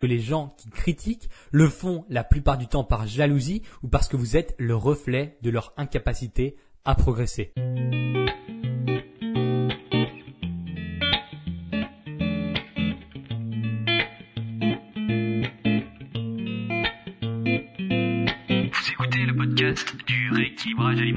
que les gens qui critiquent le font la plupart du temps par jalousie ou parce que vous êtes le reflet de leur incapacité à progresser.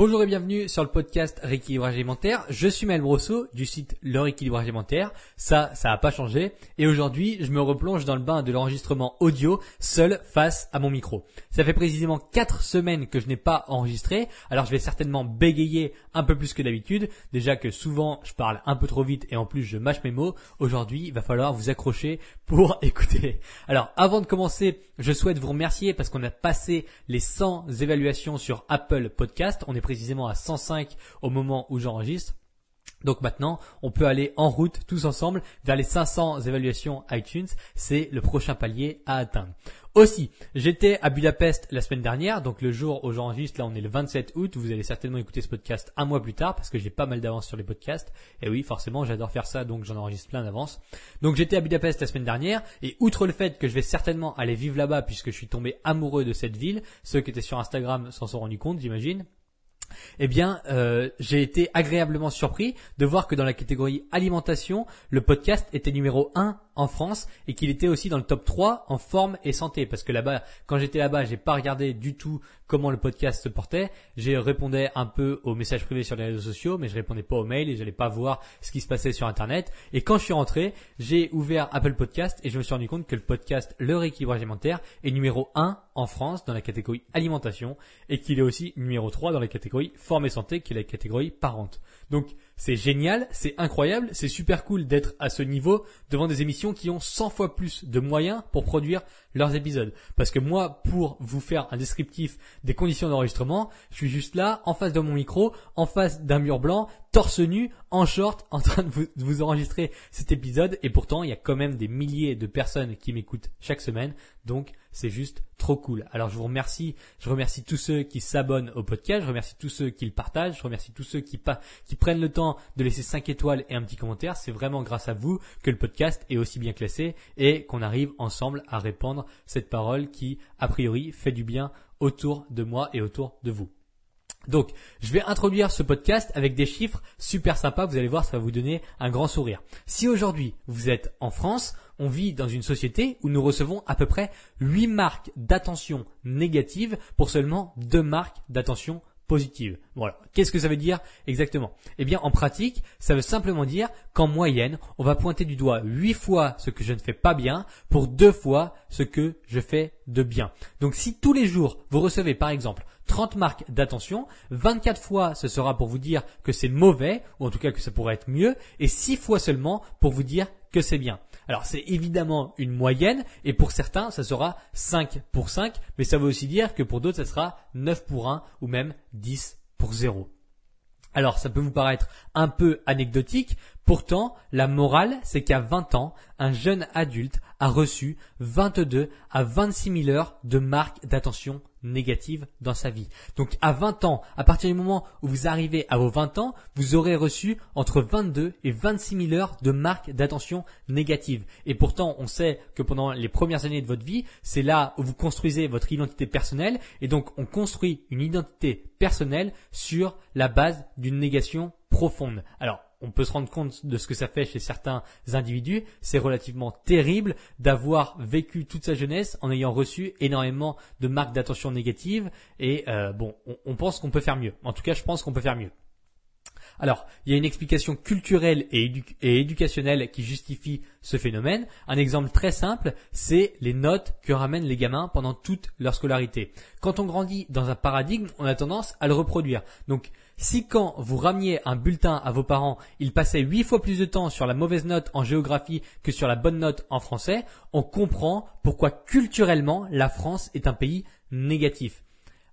Bonjour et bienvenue sur le podcast Rééquilibrage alimentaire. Je suis Mel Brosso du site Le Rééquilibrage alimentaire. Ça, ça n'a pas changé. Et aujourd'hui, je me replonge dans le bain de l'enregistrement audio seul face à mon micro. Ça fait précisément 4 semaines que je n'ai pas enregistré. Alors je vais certainement bégayer un peu plus que d'habitude. Déjà que souvent je parle un peu trop vite et en plus je mâche mes mots. Aujourd'hui, il va falloir vous accrocher pour écouter. Alors avant de commencer, je souhaite vous remercier parce qu'on a passé les 100 évaluations sur Apple Podcast. On est précisément à 105 au moment où j'enregistre. Donc maintenant, on peut aller en route tous ensemble vers les 500 évaluations iTunes. C'est le prochain palier à atteindre. Aussi, j'étais à Budapest la semaine dernière, donc le jour où j'enregistre, là on est le 27 août, vous allez certainement écouter ce podcast un mois plus tard parce que j'ai pas mal d'avance sur les podcasts. Et oui, forcément, j'adore faire ça, donc j'en enregistre plein d'avance. Donc j'étais à Budapest la semaine dernière, et outre le fait que je vais certainement aller vivre là-bas puisque je suis tombé amoureux de cette ville, ceux qui étaient sur Instagram s'en sont rendus compte, j'imagine eh bien, euh, j'ai été agréablement surpris de voir que dans la catégorie alimentation, le podcast était numéro 1 en France et qu'il était aussi dans le top 3 en forme et santé. Parce que là-bas, quand j'étais là-bas, j'ai pas regardé du tout comment le podcast se portait. J'ai répondais un peu aux messages privés sur les réseaux sociaux, mais je répondais pas aux mails et j'allais pas voir ce qui se passait sur Internet. Et quand je suis rentré, j'ai ouvert Apple Podcast et je me suis rendu compte que le podcast Le Rééquilibrage alimentaire est numéro 1 en France dans la catégorie alimentation et qu'il est aussi numéro 3 dans la catégorie forme et santé qui est la catégorie parente. Donc c'est génial, c'est incroyable, c'est super cool d'être à ce niveau devant des émissions qui ont 100 fois plus de moyens pour produire leurs épisodes. Parce que moi, pour vous faire un descriptif des conditions d'enregistrement, je suis juste là, en face de mon micro, en face d'un mur blanc, torse nu, en short, en train de vous, enregistrer cet épisode. Et pourtant, il y a quand même des milliers de personnes qui m'écoutent chaque semaine. Donc, c'est juste trop cool. Alors, je vous remercie. Je remercie tous ceux qui s'abonnent au podcast. Je remercie tous ceux qui le partagent. Je remercie tous ceux qui prennent le temps de laisser 5 étoiles et un petit commentaire. C'est vraiment grâce à vous que le podcast est aussi bien classé et qu'on arrive ensemble à répandre cette parole qui, a priori, fait du bien autour de moi et autour de vous. Donc, je vais introduire ce podcast avec des chiffres super sympas. Vous allez voir, ça va vous donner un grand sourire. Si aujourd'hui vous êtes en France, on vit dans une société où nous recevons à peu près 8 marques d'attention négative pour seulement 2 marques d'attention positive. Voilà. Qu'est-ce que ça veut dire exactement? Eh bien, en pratique, ça veut simplement dire qu'en moyenne, on va pointer du doigt 8 fois ce que je ne fais pas bien pour 2 fois ce que je fais de bien. Donc, si tous les jours, vous recevez par exemple 30 marques d'attention, 24 fois ce sera pour vous dire que c'est mauvais, ou en tout cas que ça pourrait être mieux, et 6 fois seulement pour vous dire que c'est bien. Alors c'est évidemment une moyenne et pour certains ça sera 5 pour 5 mais ça veut aussi dire que pour d'autres ça sera 9 pour 1 ou même 10 pour 0. Alors ça peut vous paraître un peu anecdotique, pourtant la morale c'est qu'à 20 ans, un jeune adulte a reçu 22 à 26 000 heures de marques d'attention négative dans sa vie. Donc à 20 ans, à partir du moment où vous arrivez à vos 20 ans, vous aurez reçu entre 22 et 26 000 heures de marques d'attention négative. Et pourtant, on sait que pendant les premières années de votre vie, c'est là où vous construisez votre identité personnelle. Et donc, on construit une identité personnelle sur la base d'une négation profonde. Alors, on peut se rendre compte de ce que ça fait chez certains individus. C'est relativement terrible d'avoir vécu toute sa jeunesse en ayant reçu énormément de marques d'attention négatives. Et euh, bon, on, on pense qu'on peut faire mieux. En tout cas, je pense qu'on peut faire mieux. Alors, il y a une explication culturelle et, éducationnelle qui justifie ce phénomène. Un exemple très simple, c'est les notes que ramènent les gamins pendant toute leur scolarité. Quand on grandit dans un paradigme, on a tendance à le reproduire. Donc, si quand vous rameniez un bulletin à vos parents, ils passaient huit fois plus de temps sur la mauvaise note en géographie que sur la bonne note en français, on comprend pourquoi culturellement la France est un pays négatif.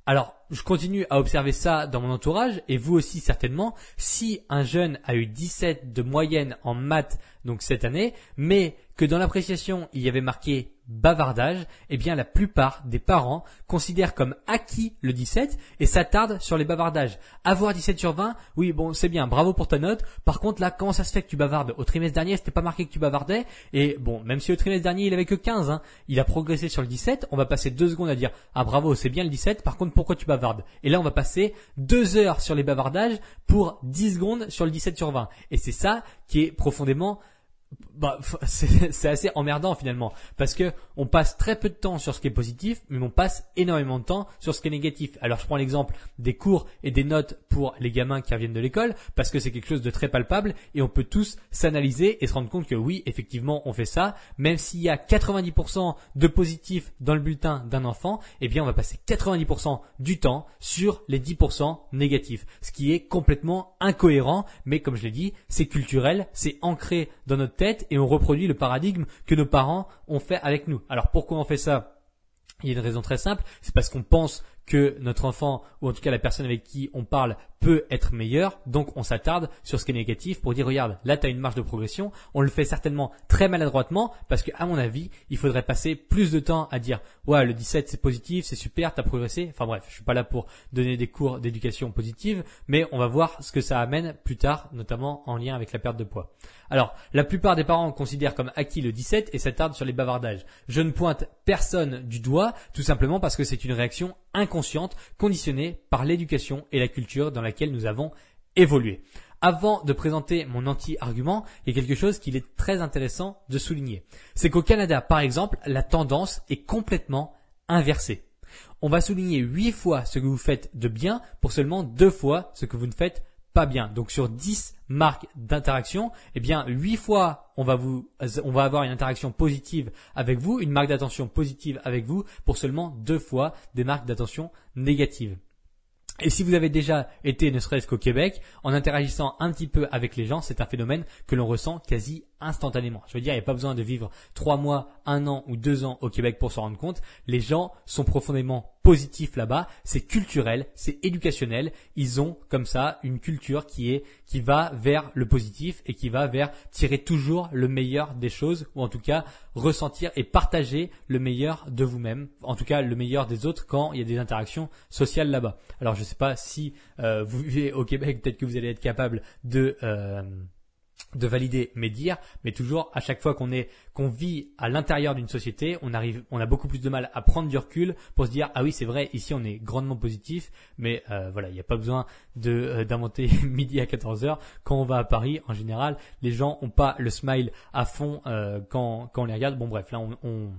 Alors, je continue à observer ça dans mon entourage et vous aussi certainement. Si un jeune a eu 17 de moyenne en maths donc cette année, mais que dans l'appréciation il y avait marqué bavardage, eh bien la plupart des parents considèrent comme acquis le 17 et s'attardent sur les bavardages. Avoir 17 sur 20, oui bon c'est bien, bravo pour ta note. Par contre là, comment ça se fait que tu bavardes? Au trimestre dernier, c'était pas marqué que tu bavardais et bon, même si au trimestre dernier il avait que 15, hein, il a progressé sur le 17, on va passer deux secondes à dire ah bravo c'est bien le 17. Par contre pourquoi tu bavardes? Et là on va passer deux heures sur les bavardages pour 10 secondes sur le 17 sur 20. Et c'est ça qui est profondément bah, c'est assez emmerdant finalement. Parce que on passe très peu de temps sur ce qui est positif mais on passe énormément de temps sur ce qui est négatif. Alors je prends l'exemple des cours et des notes pour les gamins qui reviennent de l'école parce que c'est quelque chose de très palpable et on peut tous s'analyser et se rendre compte que oui effectivement on fait ça. Même s'il y a 90% de positif dans le bulletin d'un enfant eh bien on va passer 90% du temps sur les 10% négatifs. Ce qui est complètement incohérent mais comme je l'ai dit c'est culturel c'est ancré dans notre et on reproduit le paradigme que nos parents ont fait avec nous. Alors pourquoi on fait ça? Il y a une raison très simple, c'est parce qu'on pense que notre enfant, ou en tout cas la personne avec qui on parle, peut être meilleur. Donc on s'attarde sur ce qui est négatif pour dire regarde, là tu as une marge de progression. On le fait certainement très maladroitement parce que à mon avis, il faudrait passer plus de temps à dire ouais le 17 c'est positif, c'est super, tu as progressé. Enfin bref, je suis pas là pour donner des cours d'éducation positive, mais on va voir ce que ça amène plus tard, notamment en lien avec la perte de poids. Alors, la plupart des parents considèrent comme acquis le 17 et s'attardent sur les bavardages. Je ne pointe personne du doigt, tout simplement parce que c'est une réaction inconsciente, conditionnée par l'éducation et la culture dans laquelle nous avons évolué. Avant de présenter mon anti-argument, il y a quelque chose qu'il est très intéressant de souligner. C'est qu'au Canada, par exemple, la tendance est complètement inversée. On va souligner 8 fois ce que vous faites de bien pour seulement 2 fois ce que vous ne faites pas bien. Donc sur 10 marques d'interaction, eh bien 8 fois on va vous on va avoir une interaction positive avec vous, une marque d'attention positive avec vous pour seulement 2 fois des marques d'attention négatives. Et si vous avez déjà été, ne serait-ce qu'au Québec, en interagissant un petit peu avec les gens, c'est un phénomène que l'on ressent quasi instantanément. Je veux dire, il n'y a pas besoin de vivre trois mois, un an ou deux ans au Québec pour s'en rendre compte. Les gens sont profondément positifs là-bas. C'est culturel, c'est éducationnel. Ils ont comme ça une culture qui est qui va vers le positif et qui va vers tirer toujours le meilleur des choses ou en tout cas ressentir et partager le meilleur de vous-même. En tout cas, le meilleur des autres quand il y a des interactions sociales là-bas. Alors, je ne sais pas si euh, vous vivez au Québec, peut-être que vous allez être capable de euh, de valider mes dires, mais toujours à chaque fois qu'on est qu'on vit à l'intérieur d'une société, on arrive, on a beaucoup plus de mal à prendre du recul pour se dire ah oui c'est vrai ici on est grandement positif, mais euh, voilà il n'y a pas besoin de euh, d'inventer midi à 14 h Quand on va à Paris en général, les gens ont pas le smile à fond euh, quand quand on les regarde. Bon bref là on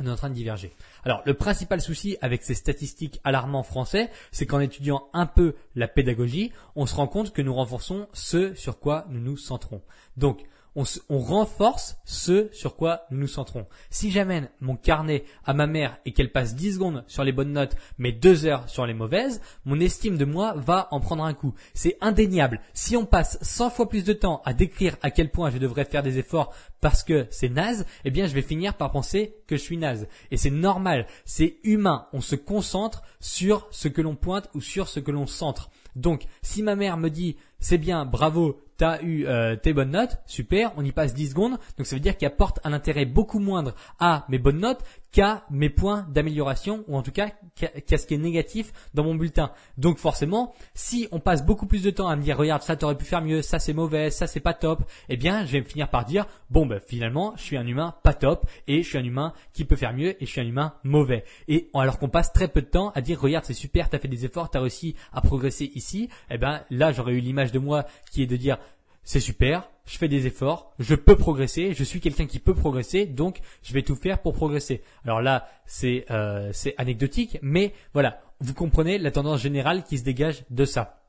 on est en train de diverger. Alors, le principal souci avec ces statistiques alarmantes français, c'est qu'en étudiant un peu la pédagogie, on se rend compte que nous renforçons ce sur quoi nous nous centrons. Donc, on, renforce ce sur quoi nous nous centrons. Si j'amène mon carnet à ma mère et qu'elle passe 10 secondes sur les bonnes notes, mais 2 heures sur les mauvaises, mon estime de moi va en prendre un coup. C'est indéniable. Si on passe 100 fois plus de temps à décrire à quel point je devrais faire des efforts parce que c'est naze, eh bien je vais finir par penser que je suis naze. Et c'est normal, c'est humain. On se concentre sur ce que l'on pointe ou sur ce que l'on centre. Donc, si ma mère me dit c'est bien, bravo, t'as eu euh, tes bonnes notes, super, on y passe 10 secondes, donc ça veut dire qu'il apporte un intérêt beaucoup moindre à mes bonnes notes qu'à mes points d'amélioration, ou en tout cas qu'à ce qui est négatif dans mon bulletin. Donc forcément, si on passe beaucoup plus de temps à me dire, regarde, ça t'aurais pu faire mieux, ça c'est mauvais, ça c'est pas top, eh bien je vais finir par dire, bon ben finalement, je suis un humain pas top, et je suis un humain qui peut faire mieux, et je suis un humain mauvais. Et alors qu'on passe très peu de temps à dire, regarde, c'est super, t'as fait des efforts, t'as réussi à progresser ici, eh ben là j'aurais eu l'image de moi qui est de dire, c'est super, je fais des efforts, je peux progresser, je suis quelqu'un qui peut progresser, donc je vais tout faire pour progresser. Alors là, c'est euh, c'est anecdotique, mais voilà, vous comprenez la tendance générale qui se dégage de ça.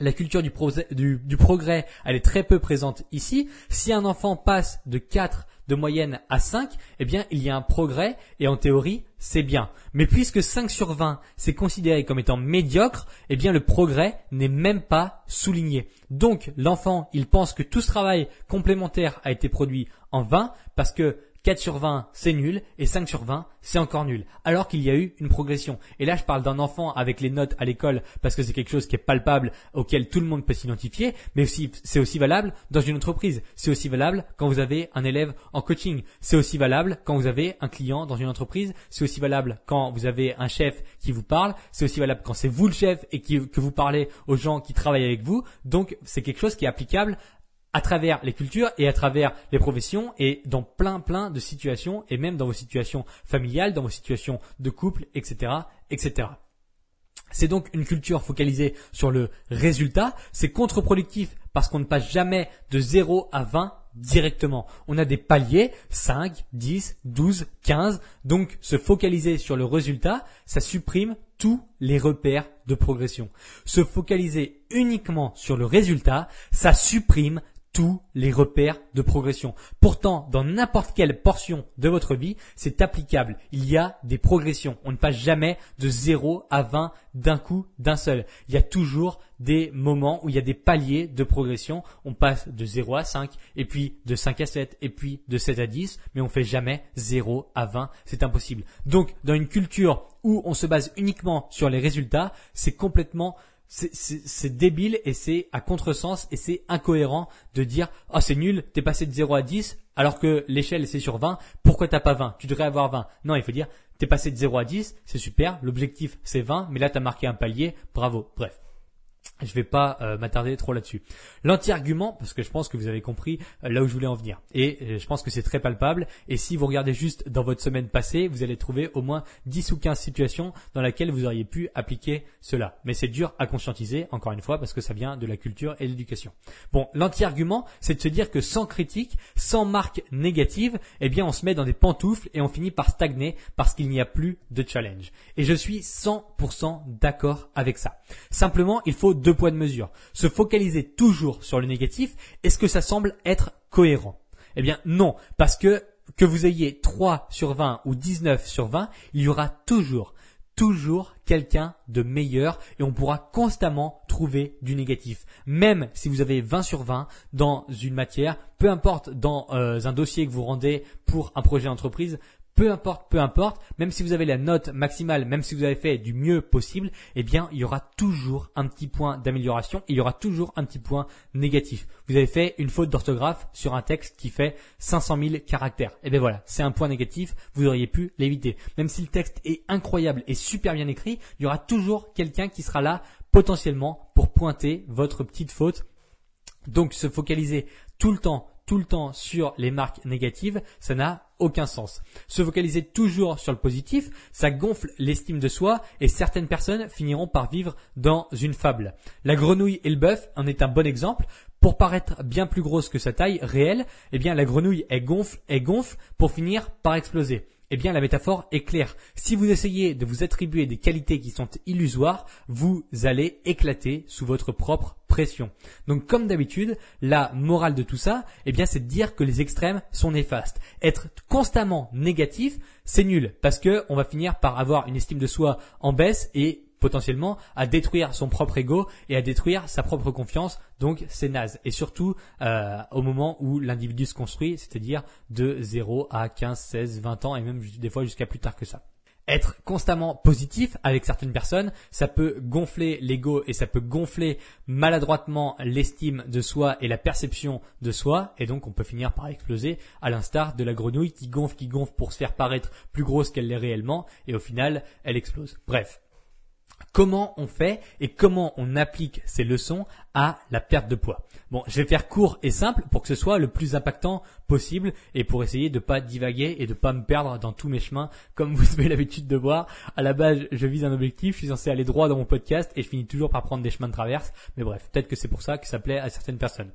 La culture du, progrès, elle est très peu présente ici. Si un enfant passe de 4 de moyenne à 5, eh bien, il y a un progrès et en théorie, c'est bien. Mais puisque 5 sur 20, c'est considéré comme étant médiocre, eh bien, le progrès n'est même pas souligné. Donc, l'enfant, il pense que tout ce travail complémentaire a été produit en vain parce que 4 sur 20 c'est nul et 5 sur 20 c'est encore nul. Alors qu'il y a eu une progression. Et là je parle d'un enfant avec les notes à l'école parce que c'est quelque chose qui est palpable auquel tout le monde peut s'identifier, mais aussi c'est aussi valable dans une entreprise. C'est aussi valable quand vous avez un élève en coaching. C'est aussi valable quand vous avez un client dans une entreprise. C'est aussi valable quand vous avez un chef qui vous parle. C'est aussi valable quand c'est vous le chef et que vous parlez aux gens qui travaillent avec vous. Donc c'est quelque chose qui est applicable à travers les cultures et à travers les professions et dans plein plein de situations et même dans vos situations familiales, dans vos situations de couple, etc., etc. C'est donc une culture focalisée sur le résultat. C'est contre-productif parce qu'on ne passe jamais de 0 à 20 directement. On a des paliers, 5, 10, 12, 15. Donc se focaliser sur le résultat, ça supprime tous les repères de progression. Se focaliser uniquement sur le résultat, ça supprime tous les repères de progression. Pourtant, dans n'importe quelle portion de votre vie, c'est applicable. Il y a des progressions. On ne passe jamais de 0 à 20 d'un coup, d'un seul. Il y a toujours des moments où il y a des paliers de progression. On passe de 0 à 5, et puis de 5 à 7, et puis de 7 à 10, mais on fait jamais 0 à 20. C'est impossible. Donc, dans une culture où on se base uniquement sur les résultats, c'est complètement c'est débile et c'est à contresens et c'est incohérent de dire oh c'est nul, t'es passé de 0 à 10 alors que l'échelle c'est sur 20, pourquoi t'as pas 20 Tu devrais avoir 20. Non, il faut dire t'es passé de 0 à 10, c'est super, l'objectif c'est 20, mais là t'as marqué un palier, bravo. Bref. Je vais pas euh, m'attarder trop là-dessus. L'anti-argument, parce que je pense que vous avez compris euh, là où je voulais en venir. Et euh, je pense que c'est très palpable. Et si vous regardez juste dans votre semaine passée, vous allez trouver au moins 10 ou 15 situations dans lesquelles vous auriez pu appliquer cela. Mais c'est dur à conscientiser, encore une fois, parce que ça vient de la culture et de l'éducation. Bon, l'anti-argument, c'est de se dire que sans critique, sans marque négative, eh bien on se met dans des pantoufles et on finit par stagner parce qu'il n'y a plus de challenge. Et je suis 100% d'accord avec ça. Simplement, il faut poids de mesure. Se focaliser toujours sur le négatif, est-ce que ça semble être cohérent? Eh bien non, parce que que vous ayez 3 sur 20 ou 19 sur 20, il y aura toujours toujours quelqu'un de meilleur et on pourra constamment trouver du négatif. Même si vous avez 20 sur 20 dans une matière, peu importe dans euh, un dossier que vous rendez pour un projet d'entreprise, peu importe, peu importe, même si vous avez la note maximale, même si vous avez fait du mieux possible, eh bien, il y aura toujours un petit point d'amélioration, il y aura toujours un petit point négatif. Vous avez fait une faute d'orthographe sur un texte qui fait 500 000 caractères. Eh bien voilà, c'est un point négatif, vous auriez pu l'éviter. Même si le texte est incroyable et super bien écrit, il y aura toujours quelqu'un qui sera là potentiellement pour pointer votre petite faute. Donc se focaliser tout le temps tout le temps sur les marques négatives, ça n'a aucun sens. Se focaliser toujours sur le positif, ça gonfle l'estime de soi et certaines personnes finiront par vivre dans une fable. La grenouille et le bœuf en est un bon exemple. Pour paraître bien plus grosse que sa taille réelle, eh bien la grenouille est gonfle, est gonfle pour finir par exploser. Eh bien, la métaphore est claire. Si vous essayez de vous attribuer des qualités qui sont illusoires, vous allez éclater sous votre propre pression. Donc, comme d'habitude, la morale de tout ça, eh bien, c'est de dire que les extrêmes sont néfastes. Être constamment négatif, c'est nul parce que on va finir par avoir une estime de soi en baisse et potentiellement à détruire son propre ego et à détruire sa propre confiance. Donc c'est naze. Et surtout euh, au moment où l'individu se construit, c'est-à-dire de 0 à 15, 16, 20 ans et même des fois jusqu'à plus tard que ça. Être constamment positif avec certaines personnes, ça peut gonfler l'ego et ça peut gonfler maladroitement l'estime de soi et la perception de soi et donc on peut finir par exploser à l'instar de la grenouille qui gonfle, qui gonfle pour se faire paraître plus grosse qu'elle l'est réellement et au final elle explose. Bref, comment on fait et comment on applique ces leçons à la perte de poids? Bon, je vais faire court et simple pour que ce soit le plus impactant possible et pour essayer de pas divaguer et de pas me perdre dans tous mes chemins comme vous avez l'habitude de voir. À la base, je vise un objectif, je suis censé aller droit dans mon podcast et je finis toujours par prendre des chemins de traverse. Mais bref, peut-être que c'est pour ça que ça plaît à certaines personnes.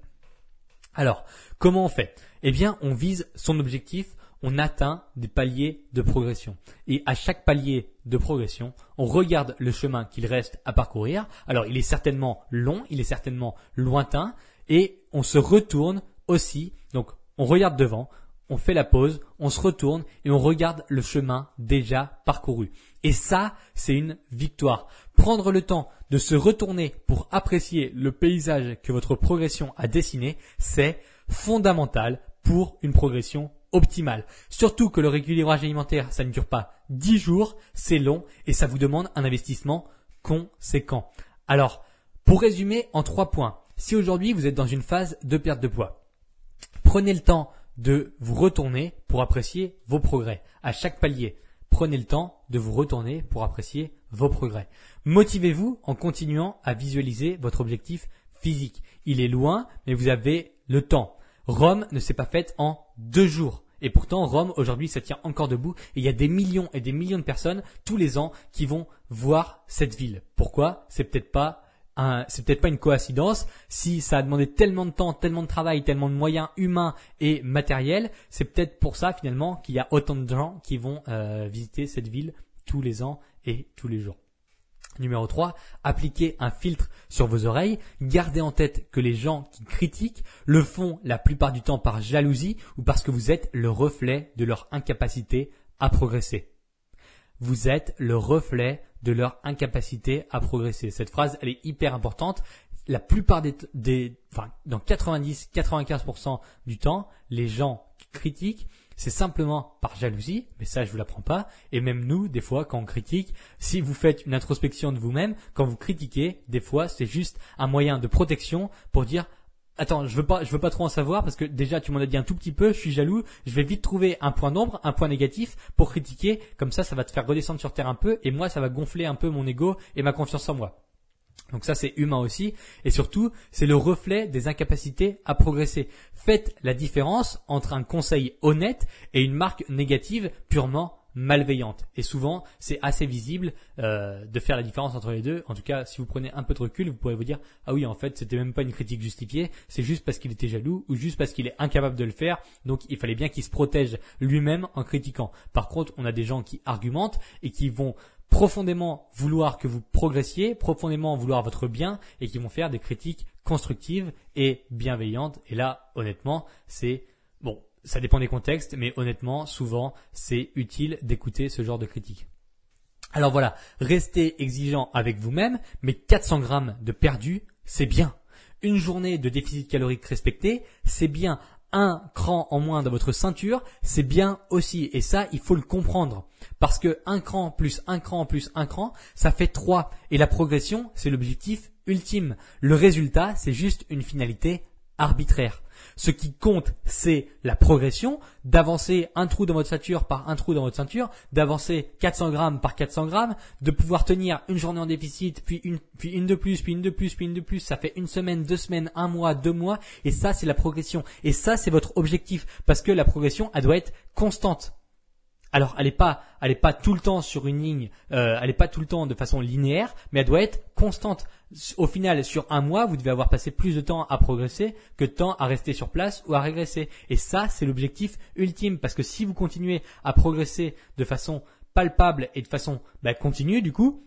Alors, comment on fait? Eh bien, on vise son objectif on atteint des paliers de progression. Et à chaque palier de progression, on regarde le chemin qu'il reste à parcourir. Alors il est certainement long, il est certainement lointain, et on se retourne aussi. Donc on regarde devant, on fait la pause, on se retourne et on regarde le chemin déjà parcouru. Et ça, c'est une victoire. Prendre le temps de se retourner pour apprécier le paysage que votre progression a dessiné, c'est fondamental pour une progression optimale. Surtout que le rééquilibrage alimentaire, ça ne dure pas 10 jours, c'est long et ça vous demande un investissement conséquent. Alors, pour résumer en trois points, si aujourd'hui vous êtes dans une phase de perte de poids, prenez le temps de vous retourner pour apprécier vos progrès à chaque palier. Prenez le temps de vous retourner pour apprécier vos progrès. Motivez-vous en continuant à visualiser votre objectif physique. Il est loin, mais vous avez le temps. Rome ne s'est pas faite en deux jours. Et pourtant, Rome, aujourd'hui, ça tient encore debout. Et il y a des millions et des millions de personnes tous les ans qui vont voir cette ville. Pourquoi? C'est peut-être pas c'est peut-être pas une coïncidence. Si ça a demandé tellement de temps, tellement de travail, tellement de moyens humains et matériels, c'est peut-être pour ça finalement qu'il y a autant de gens qui vont euh, visiter cette ville tous les ans et tous les jours. Numéro 3, appliquez un filtre sur vos oreilles. Gardez en tête que les gens qui critiquent le font la plupart du temps par jalousie ou parce que vous êtes le reflet de leur incapacité à progresser. Vous êtes le reflet de leur incapacité à progresser. Cette phrase, elle est hyper importante. La plupart des, des enfin, dans 90-95% du temps, les gens qui critiquent, c'est simplement par jalousie, mais ça je vous l'apprends pas. Et même nous, des fois, quand on critique, si vous faites une introspection de vous-même, quand vous critiquez, des fois c'est juste un moyen de protection pour dire Attends, je veux pas, je veux pas trop en savoir parce que déjà tu m'en as dit un tout petit peu, je suis jaloux, je vais vite trouver un point d'ombre, un point négatif pour critiquer, comme ça ça va te faire redescendre sur terre un peu et moi ça va gonfler un peu mon ego et ma confiance en moi. Donc ça c'est humain aussi et surtout c'est le reflet des incapacités à progresser. Faites la différence entre un conseil honnête et une marque négative purement malveillante. Et souvent, c'est assez visible euh, de faire la différence entre les deux. En tout cas, si vous prenez un peu de recul, vous pourrez vous dire ah oui, en fait, c'était même pas une critique justifiée. C'est juste parce qu'il était jaloux ou juste parce qu'il est incapable de le faire. Donc, il fallait bien qu'il se protège lui-même en critiquant. Par contre, on a des gens qui argumentent et qui vont profondément vouloir que vous progressiez, profondément vouloir votre bien et qui vont faire des critiques constructives et bienveillantes. Et là, honnêtement, c'est bon, ça dépend des contextes, mais honnêtement, souvent, c'est utile d'écouter ce genre de critique. Alors voilà, restez exigeant avec vous-même, mais 400 grammes de perdu, c'est bien. Une journée de déficit calorique respecté, c'est bien. Un cran en moins dans votre ceinture, c'est bien aussi. Et ça, il faut le comprendre. Parce que un cran plus un cran plus un cran, ça fait trois. Et la progression, c'est l'objectif ultime. Le résultat, c'est juste une finalité arbitraire. Ce qui compte, c'est la progression, d'avancer un trou dans votre ceinture par un trou dans votre ceinture, d'avancer 400 grammes par 400 grammes, de pouvoir tenir une journée en déficit, puis une, puis une de plus, puis une de plus, puis une de plus. Ça fait une semaine, deux semaines, un mois, deux mois. Et ça, c'est la progression. Et ça, c'est votre objectif. Parce que la progression, elle doit être constante. Alors, elle n'est pas, elle pas tout le temps sur une ligne, euh, elle n'est pas tout le temps de façon linéaire, mais elle doit être constante. Au final, sur un mois, vous devez avoir passé plus de temps à progresser que de temps à rester sur place ou à régresser. Et ça, c'est l'objectif ultime, parce que si vous continuez à progresser de façon palpable et de façon bah, continue, du coup,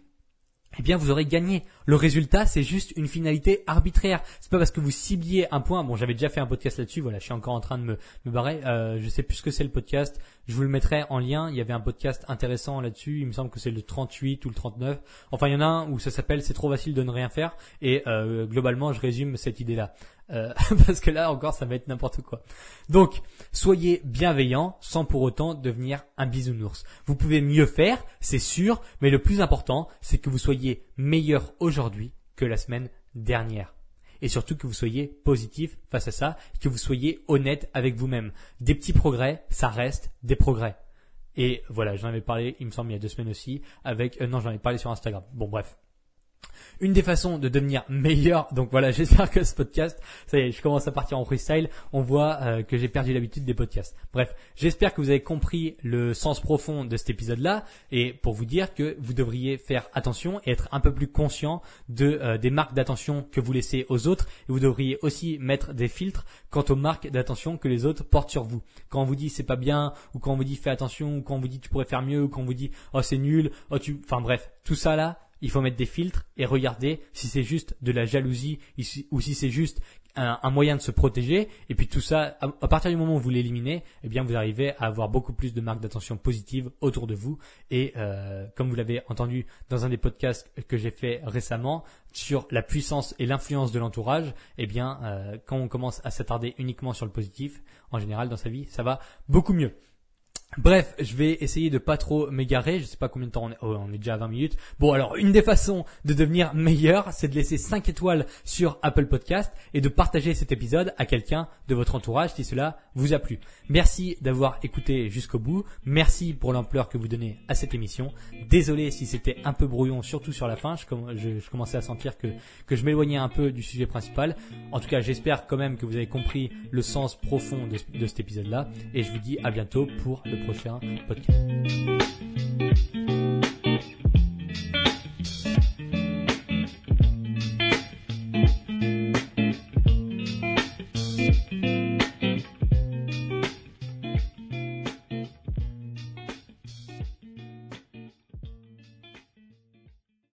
eh bien vous aurez gagné. Le résultat, c'est juste une finalité arbitraire. C'est pas parce que vous cibliez un point. Bon, j'avais déjà fait un podcast là-dessus. Voilà, je suis encore en train de me, barrer. Euh, je sais plus ce que c'est le podcast. Je vous le mettrai en lien. Il y avait un podcast intéressant là-dessus. Il me semble que c'est le 38 ou le 39. Enfin, il y en a un où ça s'appelle C'est trop facile de ne rien faire. Et euh, globalement, je résume cette idée-là. Euh, parce que là encore, ça va être n'importe quoi. Donc, soyez bienveillant sans pour autant devenir un bisounours. Vous pouvez mieux faire, c'est sûr, mais le plus important, c'est que vous soyez meilleur aujourd'hui que la semaine dernière et surtout que vous soyez positif face à ça, que vous soyez honnête avec vous-même. Des petits progrès, ça reste des progrès. Et voilà, j'en avais parlé, il me semble, il y a deux semaines aussi, avec, euh, non, j'en ai parlé sur Instagram. Bon, bref. Une des façons de devenir meilleur, donc voilà, j'espère que ce podcast, ça y est, je commence à partir en freestyle, on voit euh, que j'ai perdu l'habitude des podcasts. Bref, j'espère que vous avez compris le sens profond de cet épisode-là, et pour vous dire que vous devriez faire attention et être un peu plus conscient de euh, des marques d'attention que vous laissez aux autres, et vous devriez aussi mettre des filtres quant aux marques d'attention que les autres portent sur vous. Quand on vous dit c'est pas bien, ou quand on vous dit fais attention, ou quand on vous dit tu pourrais faire mieux, ou quand on vous dit oh c'est nul, oh tu, enfin bref, tout ça là, il faut mettre des filtres et regarder si c'est juste de la jalousie ou si c'est juste un, moyen de se protéger. Et puis tout ça, à, partir du moment où vous l'éliminez, eh bien vous arrivez à avoir beaucoup plus de marques d'attention positives autour de vous. Et euh, comme vous l'avez entendu dans un des podcasts que j'ai fait récemment sur la puissance et l'influence de l'entourage, eh bien euh, quand on commence à s'attarder uniquement sur le positif, en général dans sa vie, ça va beaucoup mieux. Bref, je vais essayer de pas trop m'égarer. Je sais pas combien de temps on est. Oh, on est déjà à 20 minutes. Bon, alors une des façons de devenir meilleur, c'est de laisser 5 étoiles sur Apple Podcast et de partager cet épisode à quelqu'un de votre entourage si cela vous a plu. Merci d'avoir écouté jusqu'au bout. Merci pour l'ampleur que vous donnez à cette émission. Désolé si c'était un peu brouillon, surtout sur la fin. Je, commençais à sentir que, je m'éloignais un peu du sujet principal. En tout cas, j'espère quand même que vous avez compris le sens profond de, cet épisode-là. Et je vous dis à bientôt pour le prochain podcast.